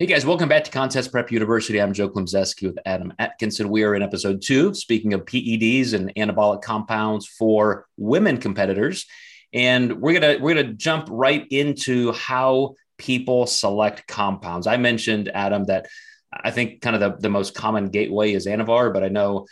Hey guys, welcome back to Contest Prep University. I'm Joe Klemczewski with Adam Atkinson. We are in episode two, speaking of PEDs and anabolic compounds for women competitors. And we're gonna we're gonna jump right into how people select compounds. I mentioned Adam that I think kind of the, the most common gateway is Anavar, but I know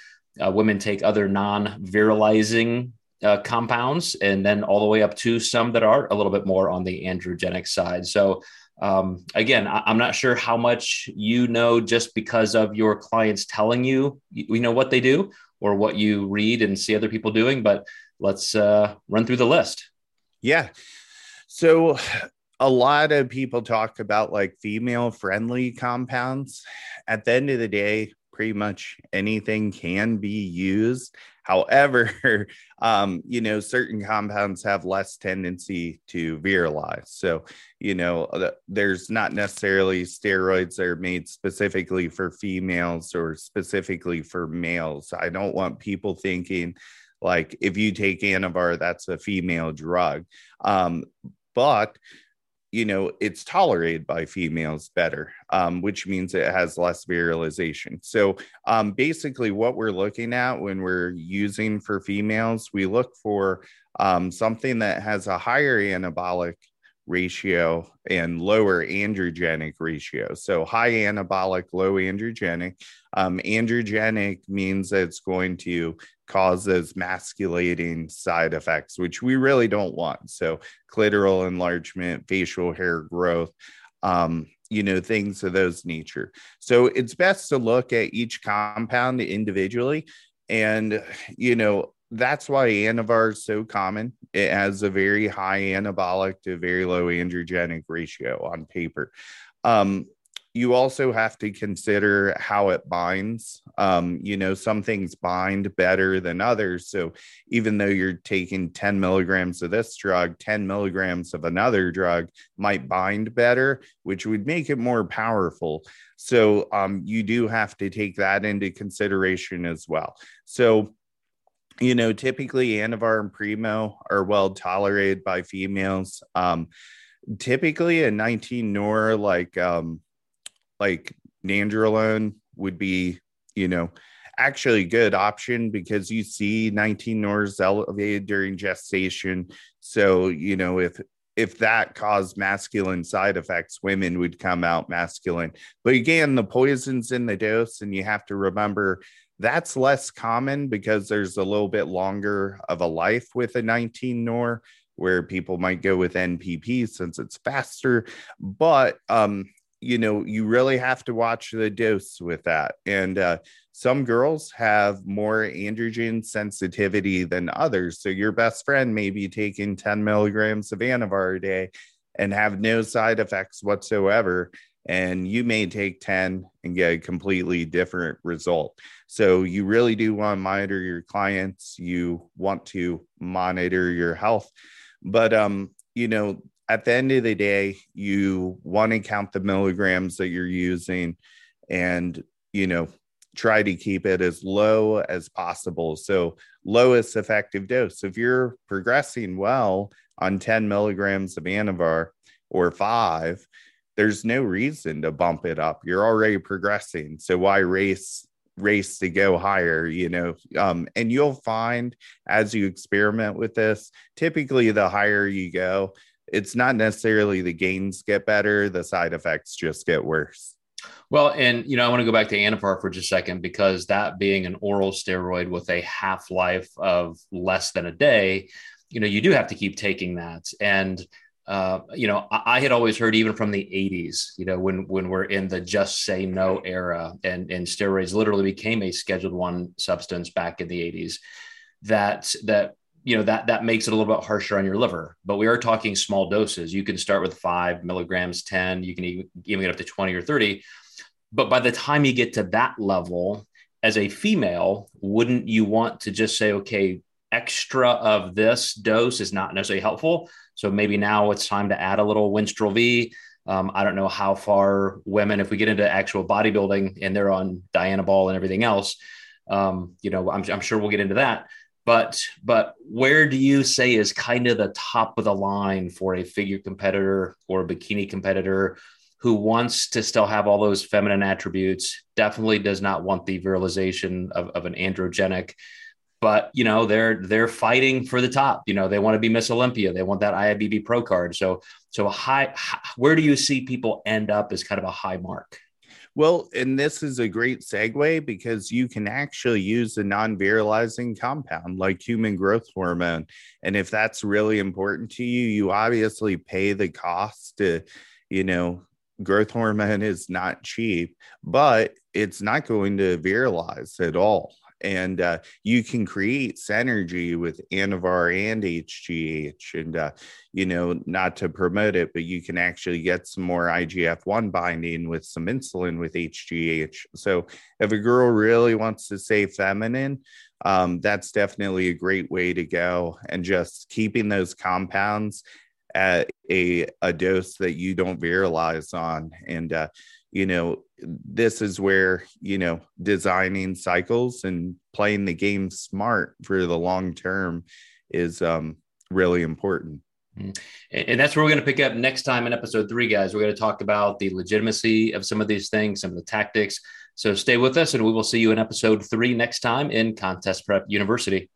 uh, women take other non-virilizing uh, compounds, and then all the way up to some that are a little bit more on the androgenic side. So um, again, I, am not sure how much you know just because of your clients telling you, you know, what they do or what you read and see other people doing, but let's uh, run through the list. Yeah. So a lot of people talk about like female friendly compounds. At the end of the day, pretty much anything can be used. However, um, you know, certain compounds have less tendency to virilize. So, you know, there's not necessarily steroids that are made specifically for females or specifically for males. I don't want people thinking like if you take Anavar, that's a female drug. Um, but you know it's tolerated by females better um, which means it has less virilization. So um, basically what we're looking at when we're using for females we look for um, something that has a higher anabolic ratio and lower androgenic ratio. So high anabolic, low androgenic. Um, androgenic means that it's going to cause those masculating side effects, which we really don't want. So clitoral enlargement, facial hair growth. Um, you know, things of those nature. So it's best to look at each compound individually. And, you know, that's why Anavar is so common. It has a very high anabolic to very low androgenic ratio on paper. Um, you also have to consider how it binds. Um, you know, some things bind better than others. So even though you're taking 10 milligrams of this drug, 10 milligrams of another drug might bind better, which would make it more powerful. So um, you do have to take that into consideration as well. So you know, typically Anavar and Primo are well tolerated by females. Um, typically a 19 nor like um like nandrolone would be, you know, actually good option because you see 19 nors elevated during gestation. So, you know, if if that caused masculine side effects, women would come out masculine. But again, the poison's in the dose, and you have to remember that's less common because there's a little bit longer of a life with a 19 nor where people might go with NPP since it's faster. But um, you know, you really have to watch the dose with that. And uh, some girls have more androgen sensitivity than others. So your best friend may be taking 10 milligrams of Anavar a day and have no side effects whatsoever and you may take 10 and get a completely different result. So you really do want to monitor your clients, you want to monitor your health. But um, you know, at the end of the day, you want to count the milligrams that you're using and you know, try to keep it as low as possible. So lowest effective dose. If you're progressing well on 10 milligrams of Anavar or five, there's no reason to bump it up. You're already progressing. So why race race to go higher, you know? Um, and you'll find as you experiment with this, typically the higher you go, it's not necessarily the gains get better, the side effects just get worse. Well, and you know, I want to go back to Anavar for just a second because that being an oral steroid with a half life of less than a day, you know, you do have to keep taking that. And uh, you know, I, I, had always heard even from the 80s, you know, when when we're in the just say no era and, and steroids literally became a scheduled one substance back in the 80s, that that you know that that makes it a little bit harsher on your liver. But we are talking small doses. You can start with five milligrams, 10, you can even, even get up to 20 or 30. But by the time you get to that level, as a female, wouldn't you want to just say, okay, extra of this dose is not necessarily helpful? So maybe now it's time to add a little Winstrol V. Um, I don't know how far women, if we get into actual bodybuilding and they're on Dianabol and everything else, um, you know, I'm, I'm sure we'll get into that. But but where do you say is kind of the top of the line for a figure competitor or a bikini competitor who wants to still have all those feminine attributes, definitely does not want the virilization of, of an androgenic but you know they're they're fighting for the top you know they want to be miss olympia they want that IFBB pro card. So so high, where do you see people end up as kind of a high mark. Well and this is a great segue because you can actually use a non-virilizing compound like human growth hormone. And if that's really important to you you obviously pay the cost to you know growth hormone is not cheap but it's not going to virilize at all and uh, you can create synergy with Anavar and HGH. And, uh, you know, not to promote it, but you can actually get some more IGF 1 binding with some insulin with HGH. So if a girl really wants to stay feminine, um, that's definitely a great way to go. And just keeping those compounds at a, a dose that you don't virilize on. And, uh, you know, this is where, you know, designing cycles and playing the game smart for the long term is um, really important. Mm-hmm. And that's where we're going to pick up next time in episode three, guys. We're going to talk about the legitimacy of some of these things, some of the tactics. So stay with us, and we will see you in episode three next time in Contest Prep University.